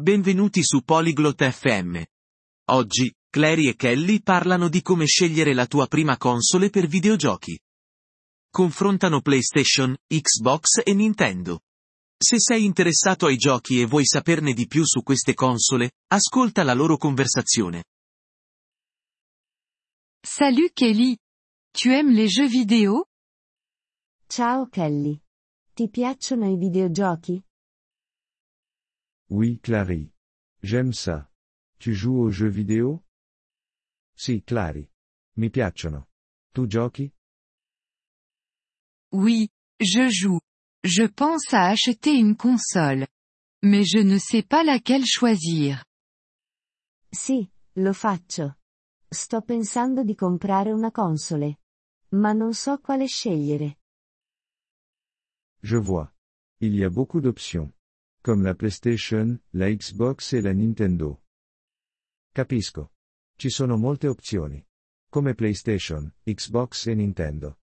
Benvenuti su Polyglot FM. Oggi, Clary e Kelly parlano di come scegliere la tua prima console per videogiochi. Confrontano PlayStation, Xbox e Nintendo. Se sei interessato ai giochi e vuoi saperne di più su queste console, ascolta la loro conversazione. Salut Kelly. Tu aimes les jeux vidéo Ciao Kelly. Ti piacciono i videogiochi? Oui Clary. J'aime ça. Tu joues aux jeux vidéo? Sì Clary. Mi piacciono. Tu giochi? Oui, je joue. Je pense à acheter une console. Mais je ne sais pas laquelle choisir. Sì, lo faccio. Sto pensando di comprare una console. Ma non so quale scegliere. Je vois. Il y a beaucoup d'options. Comme la PlayStation, la Xbox et la Nintendo. Capisco. Ci sono molte opzioni. Come PlayStation, Xbox e Nintendo.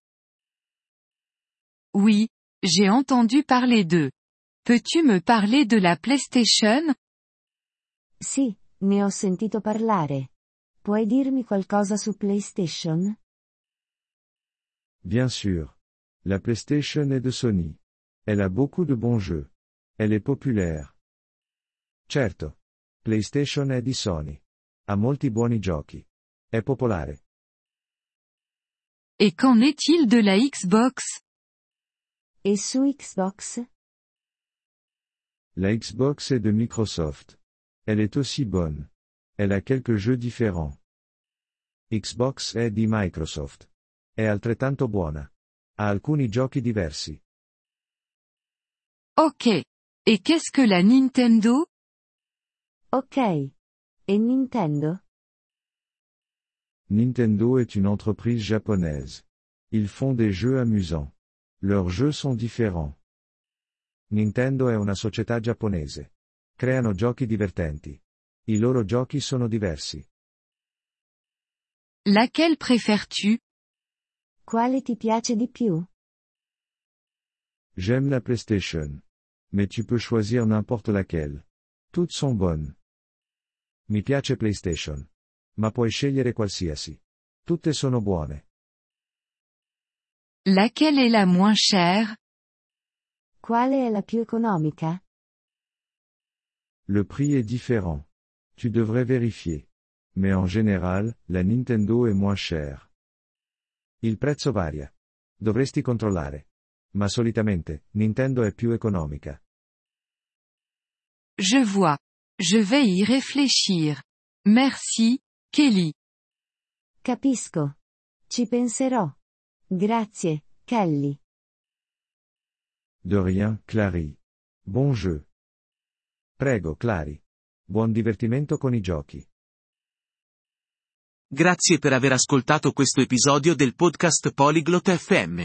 Oui, j'ai entendu parler d'eux. Peux-tu me parler de la PlayStation? Sì, ne ho sentito parlare. Puoi dirmi qualcosa su PlayStation? Bien sûr. La PlayStation est de Sony. Elle a beaucoup de bons jeux. Elle est populaire. Certo. PlayStation è di Sony. Ha molti buoni giochi. È popolare. Et qu'en est-il de la Xbox? E su Xbox? La Xbox est de Microsoft. Elle est aussi bonne. Elle a quelques jeux différents. Xbox è di Microsoft. È altrettanto buona. Ha alcuni giochi diversi. Ok. Et qu'est-ce que la Nintendo? Ok. E Nintendo? Nintendo est une entreprise japonaise. Ils font des jeux amusants. Leurs jeux sont différents. Nintendo è una società giapponese. Creano giochi divertenti. I loro giochi sono diversi. Laquelle préfères-tu? Quale ti piace di più? J'aime la PlayStation. Mais tu peux choisir n'importe laquelle. Toutes sont bonnes. Mi piace PlayStation. Ma puoi scegliere qualsiasi. Tutte sono buone. Laquelle est la moins chère? Quale è la più economica? Le prix est différent. Tu devrais vérifier. Mais en général, la Nintendo est moins chère. Il prezzo varia. Dovresti controllare. Ma solitamente, Nintendo è più economica. Je vois. Je vais y réfléchir. Merci, Kelly. Capisco. Ci penserò. Grazie, Kelly. De rien, Clary. Bon jeu. Prego, Clary. Buon divertimento con i giochi. Grazie per aver ascoltato questo episodio del podcast Polyglot FM.